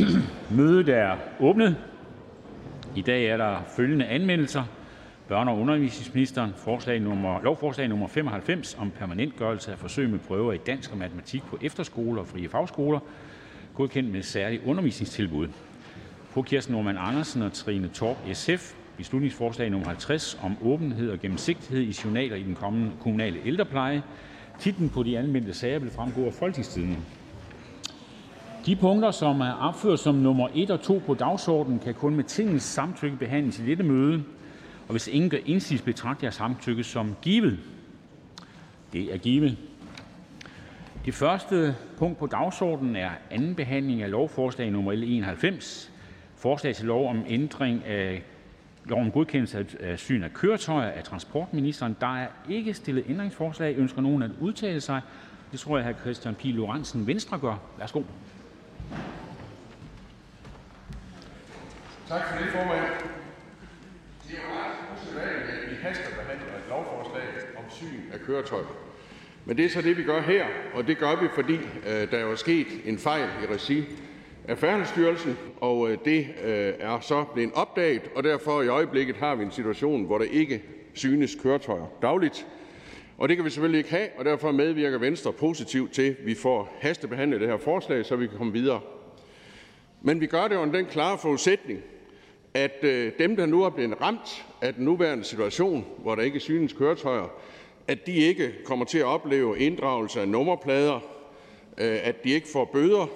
Mødet er åbnet. I dag er der følgende anmeldelser: Børne- og undervisningsministeren forslag nummer, lovforslag nummer 95 om permanentgørelse af forsøg med prøver i dansk og matematik på efterskoler og frie fagskoler, godkendt med særlige undervisningstilbud. Fru Kirsten Normann Andersen og Trine Torp (SF) beslutningsforslag nummer 50 om åbenhed og gennemsigtighed i journaler i den kommunale ældrepleje. Titlen på de anmeldte sager vil fremgå af Folketingstidende. De punkter, som er opført som nummer 1 og 2 på dagsordenen, kan kun med Tingets samtykke behandles i dette møde. Og hvis ingen gør indsigelse, betragter jeg samtykke som givet. Det er givet. Det første punkt på dagsordenen er anden behandling af lovforslag nummer L 91. Forslag til lov om ændring af lov om godkendelse af syn af køretøjer af transportministeren. Der er ikke stillet ændringsforslag. Ønsker nogen at udtale sig? Det tror jeg, hr. Christian P. Lorentzen, Venstre gør. Værsgo. Tak for det, formand. Det er jo ret usædvanligt, at vi hastebehandler et lovforslag om syn af køretøjer. Men det er så det, vi gør her, og det gør vi, fordi øh, der jo er sket en fejl i regi af Færdselsstyrelsen, og øh, det øh, er så blevet opdaget, og derfor i øjeblikket har vi en situation, hvor der ikke synes køretøjer dagligt. Og det kan vi selvfølgelig ikke have, og derfor medvirker Venstre positivt til, at vi får hastebehandlet det her forslag, så vi kan komme videre. Men vi gør det under den klare forudsætning, at øh, dem, der nu er blevet ramt af den nuværende situation, hvor der ikke synes køretøjer, at de ikke kommer til at opleve inddragelse af nummerplader, øh, at de ikke får bøder.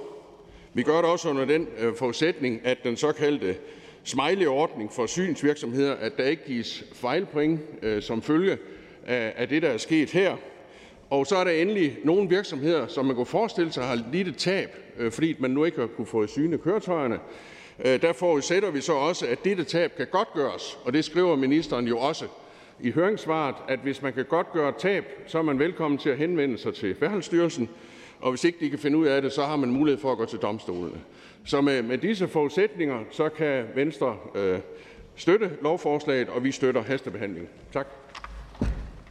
Vi gør det også under den øh, forudsætning, at den såkaldte smiley-ordning for synsvirksomheder, at der ikke gives fejlpoint øh, som følge af det, der er sket her. Og så er der endelig nogle virksomheder, som man kunne forestille sig har lidt et tab, øh, fordi man nu ikke har kunne få syne køretøjerne. Øh, der forudsætter vi så også, at dette tab kan godtgøres, og det skriver ministeren jo også i høringssvaret, at hvis man kan godtgøre et tab, så er man velkommen til at henvende sig til Færdselsstyrelsen, og hvis ikke de kan finde ud af det, så har man mulighed for at gå til domstolene. Så med, med disse forudsætninger, så kan Venstre øh, støtte lovforslaget, og vi støtter hastebehandlingen. Tak.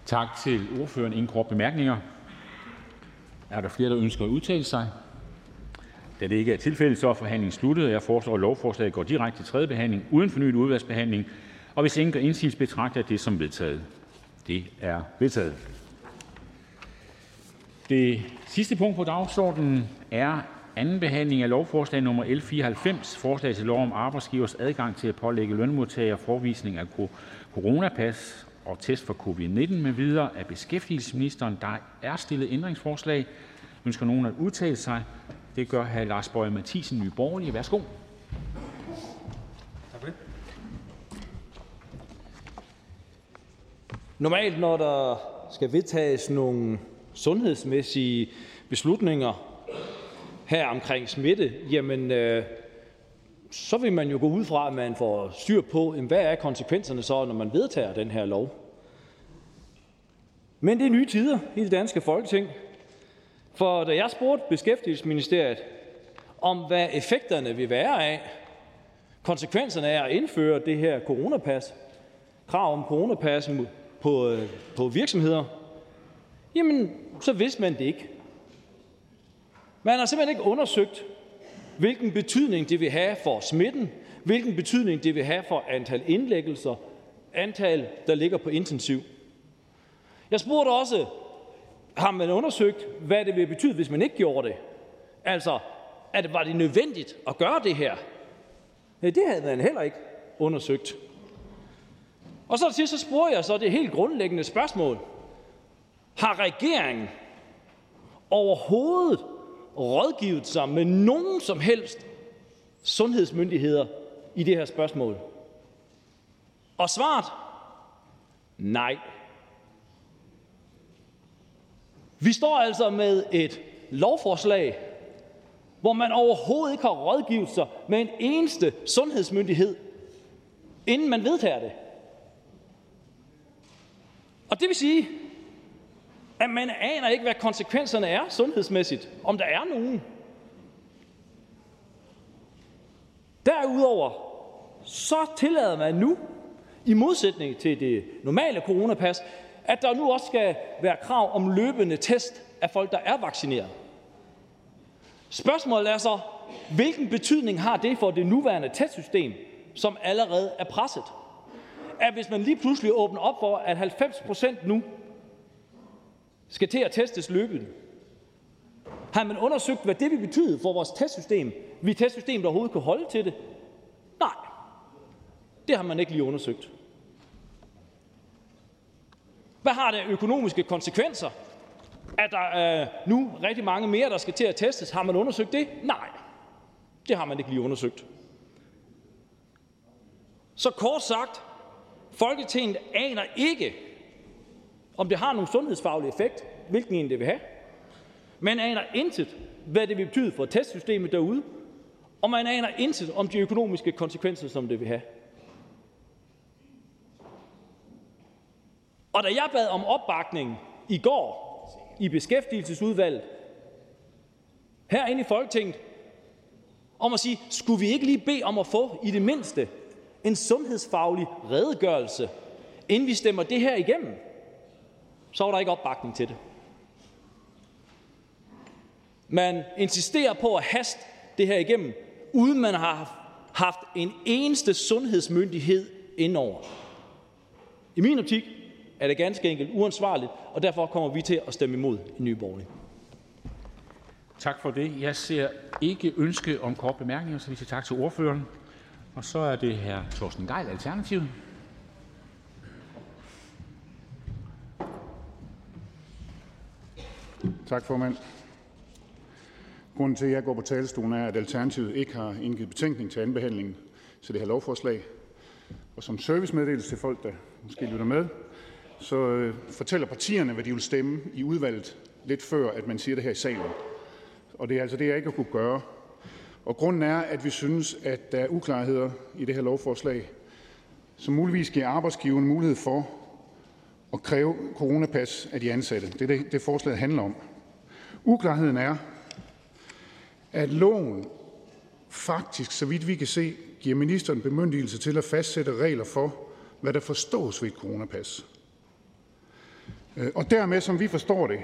Tak til ordføreren. Ingen kort bemærkninger. Er der flere, der ønsker at udtale sig? Da det ikke er tilfældet, så er forhandlingen sluttet. Jeg foreslår, at lovforslaget går direkte til tredje behandling uden fornyet udvalgsbehandling. Og hvis ingen gør indsigelse, betragter jeg det som vedtaget. Det er vedtaget. Det sidste punkt på dagsordenen er anden behandling af lovforslag nummer L 94, forslag til lov om arbejdsgivers adgang til at pålægge lønmodtagere forvisning af coronapas og test for covid-19 med videre af beskæftigelsesministeren. Der er stillet det gør hr. Lars Boje Mathiesen, Nye Borgerlige. Værsgo. Tak for det. Normalt, når der skal vedtages nogle sundhedsmæssige beslutninger her omkring smitte, jamen, øh, så vil man jo gå ud fra, at man får styr på, hvad er konsekvenserne så, når man vedtager den her lov. Men det er nye tider i det danske folketing, for da jeg spurgte Beskæftigelsesministeriet om, hvad effekterne vil være af, konsekvenserne af at indføre det her coronapas, krav om coronapas på, øh, på virksomheder, jamen, så vidste man det ikke. Man har simpelthen ikke undersøgt, hvilken betydning det vil have for smitten, hvilken betydning det vil have for antal indlæggelser, antal, der ligger på intensiv. Jeg spurgte også har man undersøgt, hvad det vil betyde, hvis man ikke gjorde det? Altså, at var det nødvendigt at gøre det her? Nej, det havde man heller ikke undersøgt. Og så til så spurgte jeg så det helt grundlæggende spørgsmål. Har regeringen overhovedet rådgivet sig med nogen som helst sundhedsmyndigheder i det her spørgsmål? Og svaret? Nej. Vi står altså med et lovforslag, hvor man overhovedet ikke har rådgivet sig med en eneste sundhedsmyndighed, inden man vedtager det. Og det vil sige, at man aner ikke, hvad konsekvenserne er sundhedsmæssigt, om der er nogen. Derudover så tillader man nu, i modsætning til det normale coronapas, at der nu også skal være krav om løbende test af folk, der er vaccineret. Spørgsmålet er så, hvilken betydning har det for det nuværende testsystem, som allerede er presset? At hvis man lige pludselig åbner op for, at 90 procent nu skal til at testes løbende, har man undersøgt, hvad det vil betyde for vores testsystem? Vi testsystem, der overhovedet kan holde til det? Nej, det har man ikke lige undersøgt. Hvad har det økonomiske konsekvenser? Er der øh, nu rigtig mange mere, der skal til at testes? Har man undersøgt det? Nej, det har man ikke lige undersøgt. Så kort sagt, Folketinget aner ikke, om det har nogen sundhedsfaglig effekt, hvilken en det vil have. Man aner intet, hvad det vil betyde for testsystemet derude, og man aner intet om de økonomiske konsekvenser, som det vil have. Og da jeg bad om opbakning i går i beskæftigelsesudvalget herinde i Folketinget, om at sige, skulle vi ikke lige bede om at få i det mindste en sundhedsfaglig redegørelse, inden vi stemmer det her igennem, så var der ikke opbakning til det. Man insisterer på at haste det her igennem, uden man har haft en eneste sundhedsmyndighed indover. I min optik er det ganske enkelt uansvarligt, og derfor kommer vi til at stemme imod i Nye Borgerlige. Tak for det. Jeg ser ikke ønske om kort bemærkninger, så vi siger tak til ordføreren. Og så er det her Torsten Geil, Alternativet. Tak, formand. Grunden til, at jeg går på talerstolen, er, at Alternativet ikke har indgivet betænkning til anbehandlingen til det her lovforslag. Og som servicemeddelelse til folk, der måske lytter med, så øh, fortæller partierne, hvad de vil stemme i udvalget, lidt før at man siger det her i salen. Og det er altså det, jeg ikke har kunne gøre. Og grunden er, at vi synes, at der er uklarheder i det her lovforslag, som muligvis giver arbejdsgiveren mulighed for at kræve coronapas af de ansatte. Det er det, det forslaget handler om. Uklarheden er, at loven faktisk, så vidt vi kan se, giver ministeren bemyndigelse til at fastsætte regler for, hvad der forstås ved et coronapas. Øh, og dermed, som vi forstår det,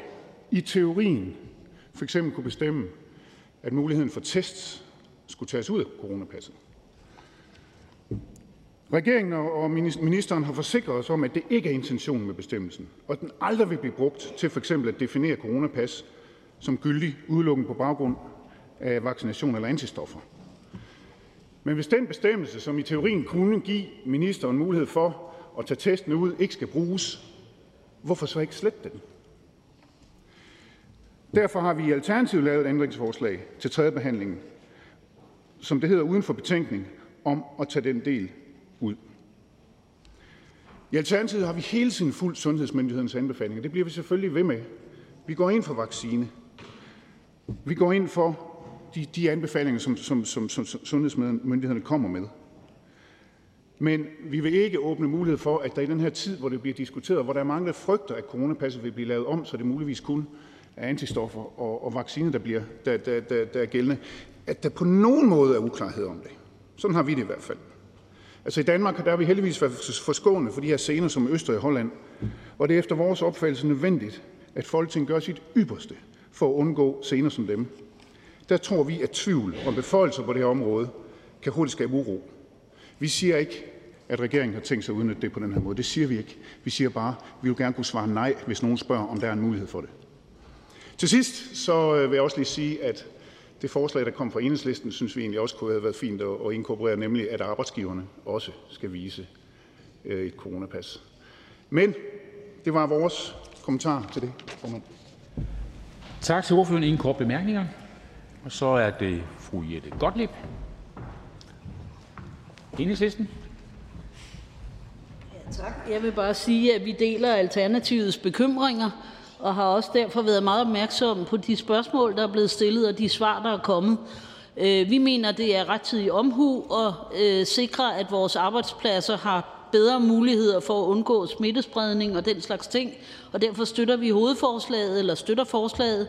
i teorien for eksempel kunne bestemme, at muligheden for tests skulle tages ud af coronapasset. Regeringen og ministeren har forsikret os om, at det ikke er intentionen med bestemmelsen, og at den aldrig vil blive brugt til for eksempel at definere coronapas som gyldig udelukkende på baggrund af vaccination eller antistoffer. Men hvis den bestemmelse, som i teorien kunne give ministeren mulighed for at tage testen ud, ikke skal bruges, hvorfor så ikke slette den? Derfor har vi i Alternativet lavet et ændringsforslag til tredje behandling, som det hedder uden for betænkning, om at tage den del ud. I Alternativet har vi hele tiden fulgt sundhedsmyndighedens anbefalinger. Det bliver vi selvfølgelig ved med. Vi går ind for vaccine. Vi går ind for de, de anbefalinger, som, som, som, som sundhedsmyndighederne kommer med. Men vi vil ikke åbne mulighed for, at der i den her tid, hvor det bliver diskuteret, hvor der er mange, der frygter, at coronapasset vil blive lavet om, så det muligvis kun er antistoffer og, og vacciner, der, bliver, der, der, der, der er gældende, at der på nogen måde er uklarhed om det. Sådan har vi det i hvert fald. Altså i Danmark der vi heldigvis været forskånet for de her scener som Østrig og Holland, og det er efter vores opfattelse nødvendigt, at Folketinget gør sit ypperste for at undgå scener som dem. Der tror vi, at tvivl om beføjelser på det her område kan hurtigt skabe uro. Vi siger ikke, at regeringen har tænkt sig at udnytte det på den her måde. Det siger vi ikke. Vi siger bare, at vi vil gerne kunne svare nej, hvis nogen spørger, om der er en mulighed for det. Til sidst så øh, vil jeg også lige sige, at det forslag, der kom fra enhedslisten, synes vi egentlig også kunne have været fint at inkorporere, nemlig at arbejdsgiverne også skal vise øh, et coronapas. Men det var vores kommentar til det, formand. Tak til ordføreren. Ingen kort bemærkninger. Og så er det fru Jette Gottlieb, Enhedslisten. Ja, tak. Jeg vil bare sige, at vi deler Alternativets bekymringer og har også derfor været meget opmærksomme på de spørgsmål, der er blevet stillet, og de svar, der er kommet. Øh, vi mener, det er rettidig omhu at øh, sikre, at vores arbejdspladser har bedre muligheder for at undgå smittespredning og den slags ting, og derfor støtter vi hovedforslaget, eller støtter forslaget.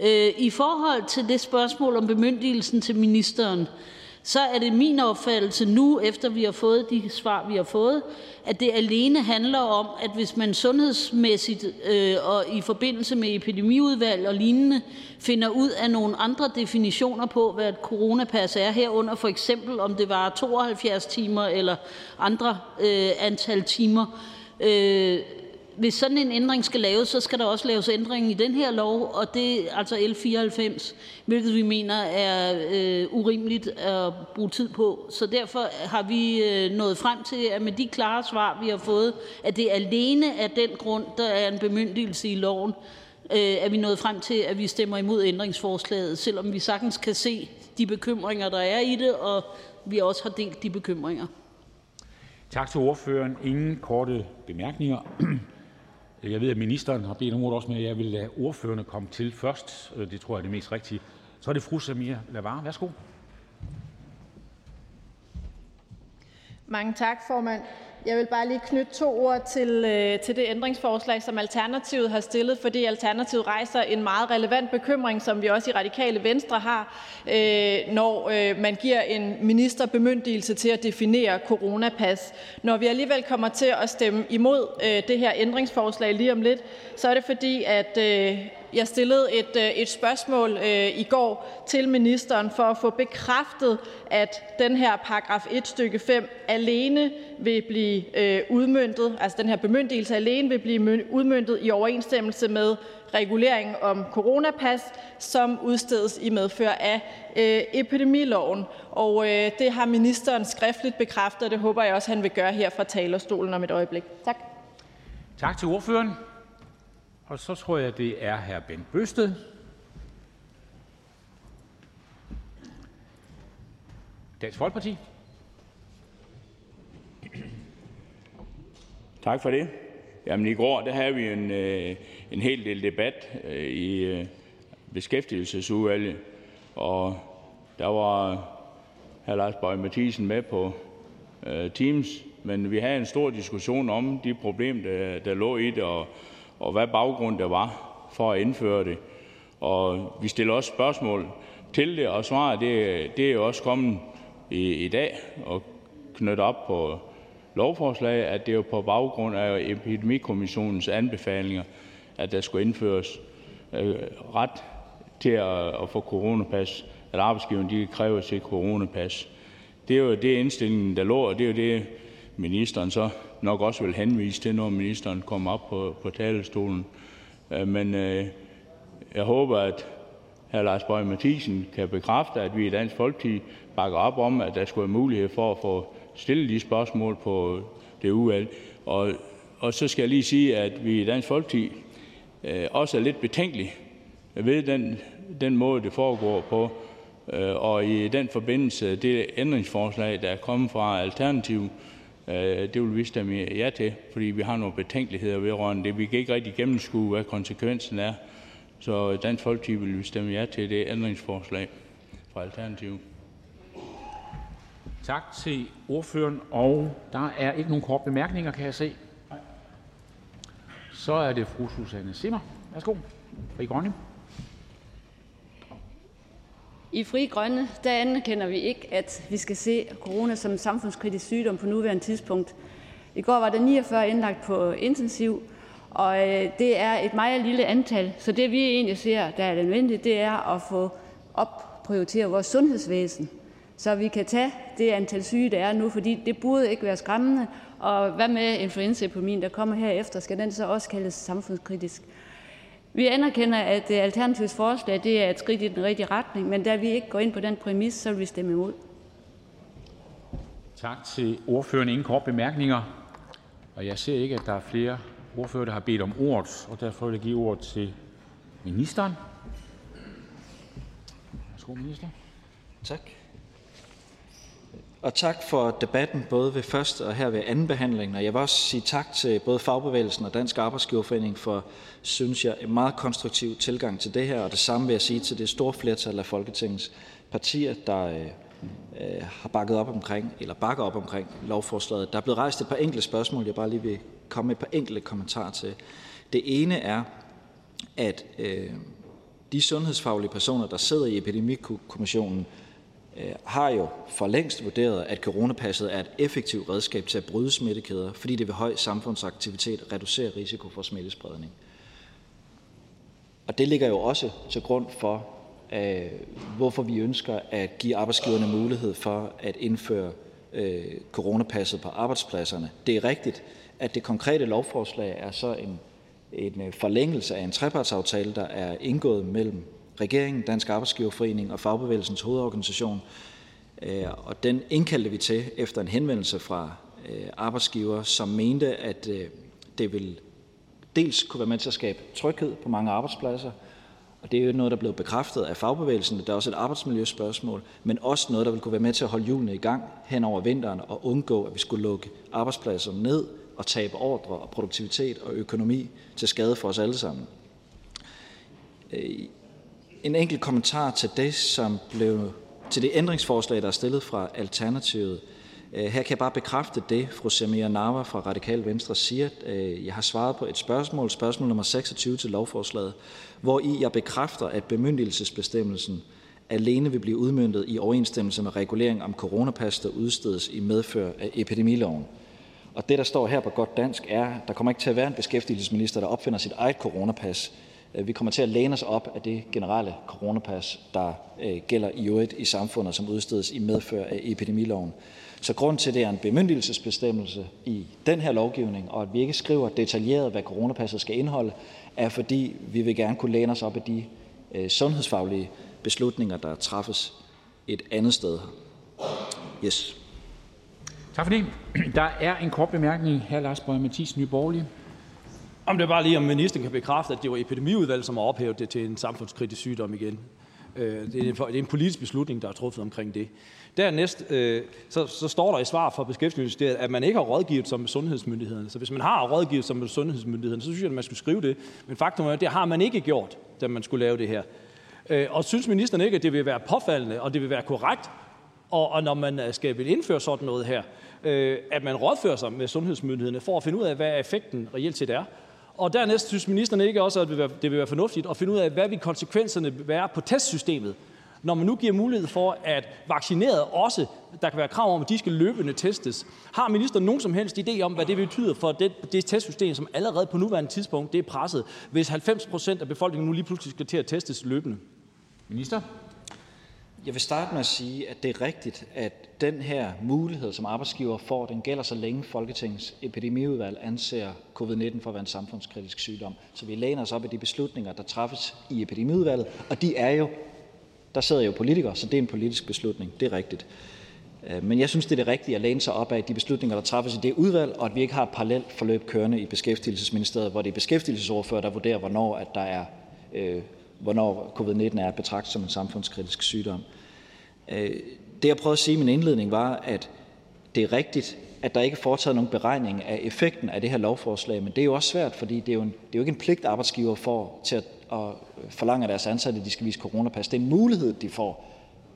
Øh, I forhold til det spørgsmål om bemyndigelsen til ministeren, så er det min opfattelse nu, efter vi har fået de svar, vi har fået, at det alene handler om, at hvis man sundhedsmæssigt øh, og i forbindelse med epidemiudvalg og lignende finder ud af nogle andre definitioner på, hvad et coronapas er, herunder for eksempel om det var 72 timer eller andre øh, antal timer, øh, hvis sådan en ændring skal laves, så skal der også laves ændring i den her lov, og det er altså L 94, hvilket vi mener er øh, urimeligt at bruge tid på. Så derfor har vi øh, nået frem til, at med de klare svar, vi har fået, at det alene er den grund, der er en bemyndigelse i loven, øh, er vi nået frem til, at vi stemmer imod ændringsforslaget, selvom vi sagtens kan se de bekymringer, der er i det, og vi også har delt de bekymringer. Tak til ordføreren. Ingen korte bemærkninger. Jeg ved, at ministeren har bedt om ordet også, men jeg vil lade ordførerne komme til først. Øh, det tror jeg er det mest rigtige. Så er det fru Samia Lavar. Værsgo. Mange tak, formand. Jeg vil bare lige knytte to ord til, øh, til det ændringsforslag, som Alternativet har stillet, fordi Alternativet rejser en meget relevant bekymring, som vi også i Radikale Venstre har, øh, når øh, man giver en minister bemyndigelse til at definere coronapas. Når vi alligevel kommer til at stemme imod øh, det her ændringsforslag lige om lidt, så er det fordi, at øh, jeg stillede et, øh, et spørgsmål øh, i går til ministeren for at få bekræftet, at den her paragraf 1 stykke 5 alene vil blive øh, udmøntet, altså den her bemyndigelse alene vil blive udmøntet i overensstemmelse med regulering om coronapas, som udstedes i medfør af øh, epidemiloven. Og øh, det har ministeren skriftligt bekræftet, og det håber jeg også, han vil gøre her fra talerstolen om et øjeblik. Tak. Tak til ordføreren. Og så tror jeg, det er hr. Bent Bøsted. Dansk Folkeparti. Tak for det. Jamen, I går der havde vi en, øh, en hel del debat øh, i øh, beskæftigelsesudvalget, og der var hr. Lars Bøge Mathisen med på Teams, men vi havde en stor diskussion om de problemer, der, der lå i det, og og hvad baggrund der var for at indføre det. Og vi stiller også spørgsmål til det, og svaret det, det er jo også kommet i, i dag og knyttet op på lovforslaget, at det er jo på baggrund af Epidemikommissionens anbefalinger, at der skulle indføres øh, ret til at, at få coronapas, at arbejdsgiverne de kan kræve coronapas. Det er jo det indstillingen, der lå, og det er jo det, ministeren så nok også vil henvise til, når ministeren kommer op på, på talerstolen. Øh, men øh, jeg håber, at hr. Lars Bøge Mathisen kan bekræfte, at vi i Dansk Folkeparti bakker op om, at der skulle være mulighed for at få stillet de spørgsmål på det udvalg. Og, og så skal jeg lige sige, at vi i Dansk Folkeparti øh, også er lidt betænkelige ved den, den måde, det foregår på. Øh, og i den forbindelse, det ændringsforslag, der er kommet fra Alternativ, Øh, Øh, det vil vi stemme ja til, fordi vi har nogle betænkeligheder vedrørende det. Vi kan ikke rigtig gennemskue, hvad konsekvensen er. Så Dansk Folkeparti vil vi stemme ja til det ændringsforslag fra Alternativet. Tak til ordføreren. Og der er ikke nogen kort bemærkninger, kan jeg se. Så er det fru Susanne Simmer. Værsgo. Fri Grønne. I Fri Grønne der anerkender vi ikke, at vi skal se corona som en samfundskritisk sygdom på nuværende tidspunkt. I går var der 49 indlagt på intensiv, og øh, det er et meget lille antal. Så det vi egentlig ser, der er nødvendigt, det er at få opprioriteret vores sundhedsvæsen, så vi kan tage det antal syge, der er nu, fordi det burde ikke være skræmmende. Og hvad med influenzaepidemien, der kommer herefter, skal den så også kaldes samfundskritisk? Vi anerkender, at øh, Alternativets forslag det er et skridt i den rigtige retning, men da vi ikke går ind på den præmis, så vil vi stemme imod. Tak til ordføreren. Ingen kort bemærkninger. Og jeg ser ikke, at der er flere ordfører, der har bedt om ordet, og derfor vil jeg give ordet til ministeren. Værsgo, minister. Tak. Og tak for debatten, både ved første og her ved anden behandling. Og jeg vil også sige tak til både Fagbevægelsen og Dansk Arbejdsgiverforening for, synes jeg, en meget konstruktiv tilgang til det her. Og det samme vil jeg sige til det store flertal af Folketingets partier, der øh, øh har bakket op omkring, eller bakker op omkring lovforslaget. Der er blevet rejst et par enkelte spørgsmål, jeg bare lige vil komme med et par enkelte kommentarer til. Det ene er, at øh, de sundhedsfaglige personer, der sidder i Epidemikommissionen, øh, Øh, har jo for længst vurderet, at coronapasset er et effektivt redskab til at bryde smittekæder, fordi det ved høj samfundsaktivitet reducerer risiko for smittespredning. Og det ligger jo også til grund for, øh, hvorfor vi ønsker at give arbejdsgiverne mulighed for at indføre øh, coronapasset på arbejdspladserne. Det er rigtigt, at det konkrete lovforslag er så en, en øh, forlængelse af en trepartsaftale, der er indgået mellem regeringen, Dansk Arbejdsgiverforening og Fagbevægelsens hovedorganisation. Øh, og den indkaldte vi til efter en henvendelse fra øh, arbejdsgiver, som mente, at øh, det vil dels kunne være med til at skabe tryghed på mange arbejdspladser, og det er jo noget, der er blevet bekræftet af fagbevægelsen. Det er også et arbejdsmiljøspørgsmål, men også noget, der vil kunne være med til at holde hjulene i gang hen over vinteren og undgå, at vi skulle lukke arbejdspladser ned og tabe ordre og produktivitet og økonomi til skade for os alle sammen. Øh, en enkelt kommentar til det, som blev til det ændringsforslag, der er stillet fra Alternativet. Øh, her kan jeg bare bekræfte det, fru Samia Narva fra Radikal Venstre siger. Øh, jeg har svaret på et spørgsmål, spørgsmål nummer 26 til lovforslaget, hvor i jeg bekræfter, at bemyndigelsesbestemmelsen alene vil blive udmyndtet i overensstemmelse med regulering om coronapas, der udstedes i medfør af epidemiloven. Og det, der står her på godt dansk, er, at der kommer ikke til at være en beskæftigelsesminister, der opfinder sit eget coronapas. Øh, vi kommer til at læne os op af det generelle coronapas, der øh, gælder i øvrigt i samfundet, som udstedes i medfør af epidemiloven. Så grund til, at det er en bemyndigelsesbestemmelse i den her lovgivning, og at vi ikke skriver detaljeret, hvad coronapasset skal indeholde, er, fordi vi vil gerne kunne læne os op af de øh, sundhedsfaglige beslutninger, der træffes et andet sted. Yes. Tak for det. Der er en kort bemærkning. Hr. Lars Bøge Mathiesen, Nye Borgerlige. Om det er bare lige, om ministeren kan bekræfte, at det var epidemiudvalget, som har ophævet det til en samfundskritisk sygdom igen. Øh, det er en politisk beslutning, der er truffet omkring det. Dernæst øh, så, så står der i svar fra Beskæftigelsesministeriet, at man ikke har rådgivet som sundhedsmyndighederne. Så hvis man har rådgivet som sundhedsmyndighederne, så synes jeg, at man skulle skrive det. Men faktum er, at det har man ikke gjort, da man skulle lave det her. Øh, og synes ministeren ikke, at det vil være påfaldende, og det vil være korrekt, og, og når man skal vil indføre sådan noget her, øh, at man rådfører sig med sundhedsmyndighederne for at finde ud af, hvad effekten reelt set er. Og dernæst synes ministeren ikke også, at det vil være, det vil være fornuftigt at finde ud af, hvad vil konsekvenserne være på testsystemet, når man nu giver mulighed for, at vaccinerede også, der kan være krav om, at de skal løbende testes. Har ministeren nogen som helst idé om, hvad det betyder for det, det testsystem, som allerede på nuværende tidspunkt det er presset, hvis 90 procent af befolkningen nu lige pludselig skal til at testes løbende? Minister? Jeg vil starte med at sige, at det er rigtigt, at den her mulighed, som arbejdsgiver får, den gælder så længe Folketingets epidemiudvalg anser covid-19 for at være en samfundskritisk sygdom. Så vi læner os op af de beslutninger, der træffes i epidemiudvalget, og de er jo, der sidder jo politikere, så det er en politisk beslutning. Det er rigtigt. Øh, men jeg synes, det er det rigtige at læne sig op af de beslutninger, der træffes i det udvalg, og at vi ikke har et parallelt forløb kørende i Beskæftigelsesministeriet, hvor det er beskæftigelsesordfører, der vurderer, hvornår at der er øh, hvornår covid-19 er at betragte som en samfundskritisk sygdom. Øh, det, jeg prøvede at sige i min indledning, var, at det er rigtigt, at der ikke er foretaget nogen beregning af effekten af det her lovforslag, men det er jo også svært, fordi det er jo, en, det er jo ikke en pligt, arbejdsgiver får til at, at forlange af deres ansatte, at de skal vise coronapas. Det er en mulighed, de får.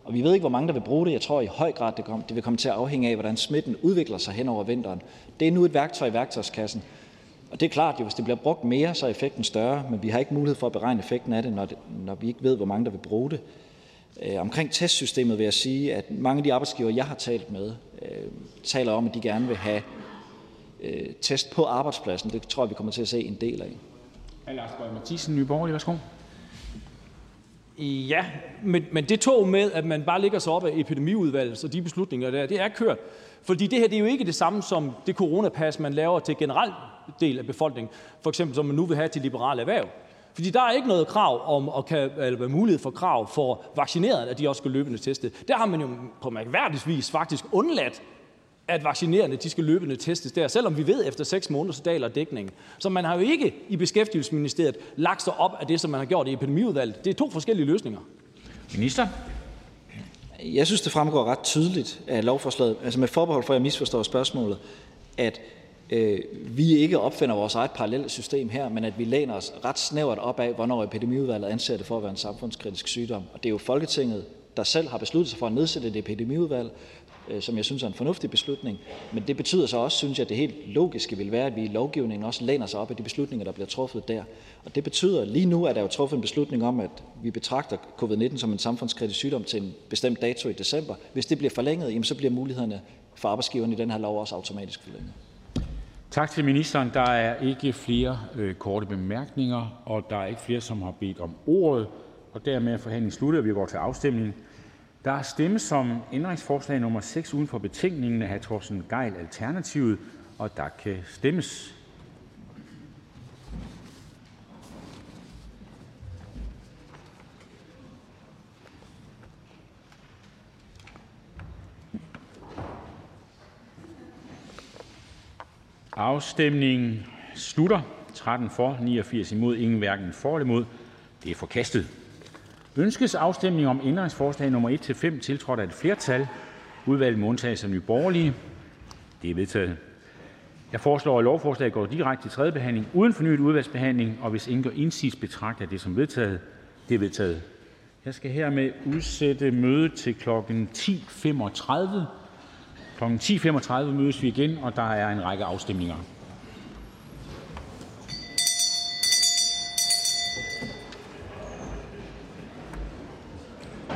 Og vi ved ikke, hvor mange der vil bruge det. Jeg tror i høj grad, det, kom, det vil komme til at afhænge af, hvordan smitten udvikler sig hen over vinteren. Det er nu et værktøj i værktøjskassen. Og det er klart, at hvis det bliver brugt mere, så er effekten større, men vi har ikke mulighed for at beregne effekten af det, når, det, når vi ikke ved, hvor mange der vil bruge det. Øh, omkring testsystemet vil jeg sige, at mange af de arbejdsgiver, jeg har talt med, øh, taler om, at de gerne vil have øh, test på arbejdspladsen. Det tror jeg, vi kommer til at se en del af. Hr. Lars Boje Mathiesen, Nye Borgerlige, værsgo. Ja, men, men det tog med, at man bare ligger sig op af epidemiudvalget, så de beslutninger der, det er kørt. Fordi det her det er jo ikke det samme som det coronapas, man laver til generelt del af befolkningen, for eksempel som man nu vil have til liberale erhverv. Fordi der er ikke noget krav om, at kan, eller mulighed for krav for vaccinerede, at de også skal løbende teste. Der har man jo på mærkværdig vis faktisk undladt, at vaccinerende de skal løbende testes der, selvom vi ved, at efter seks måneder, så daler dækningen. Så man har jo ikke i Beskæftigelsesministeriet lagt sig op af det, som man har gjort i epidemiudvalget. Det er to forskellige løsninger. Minister? Jeg synes, det fremgår ret tydeligt af lovforslaget, altså med forbehold for, at jeg misforstår spørgsmålet, at Øh, vi ikke opfinder vores eget parallelle system her, men at vi læner os ret snævert op af, hvornår epidemiudvalget anser det for at være en samfundskritisk sygdom. Og det er jo Folketinget, der selv har besluttet sig for at nedsætte et epidemiudvalg, øh, som jeg synes er en fornuftig beslutning. Men det betyder så også, synes jeg, at det helt logiske vil være, at vi i lovgivningen også læner sig op af de beslutninger, der bliver truffet der. Og det betyder, at lige nu er der jo truffet en beslutning om, at vi betragter covid-19 som en samfundskritisk sygdom til en bestemt dato i december. Hvis det bliver forlænget, jamen, så bliver mulighederne for arbejdsgiverne i den her lov også automatisk forlænget. Tak til ministeren. Der er ikke flere øh, korte bemærkninger, og der er ikke flere, som har bedt om ordet. Og dermed er forhandlingen sluttet, og vi går til afstemning. Der stemmes som ændringsforslag nummer 6 uden for betænkningen af hr. Torsten Geil, Alternativet, og der kan stemmes. Afstemningen slutter. 13 for, 89 imod, ingen hverken for eller imod. Det er forkastet. Ønskes afstemning om ændringsforslag nummer 1-5, tiltrådt af et flertal (udvalget med undtagelse af Nye Borgerlige)? Det er vedtaget. Jeg foreslår, at lovforslaget går direkte til tredje behandling uden fornyet udvalgsbehandling, og hvis ingen gør indsigelse, betragter jeg det som vedtaget. Det er vedtaget. Jeg skal hermed udsætte mødet til kl. 10.35. Kl. 10.35 mødes vi igen, og der er en række afstemninger.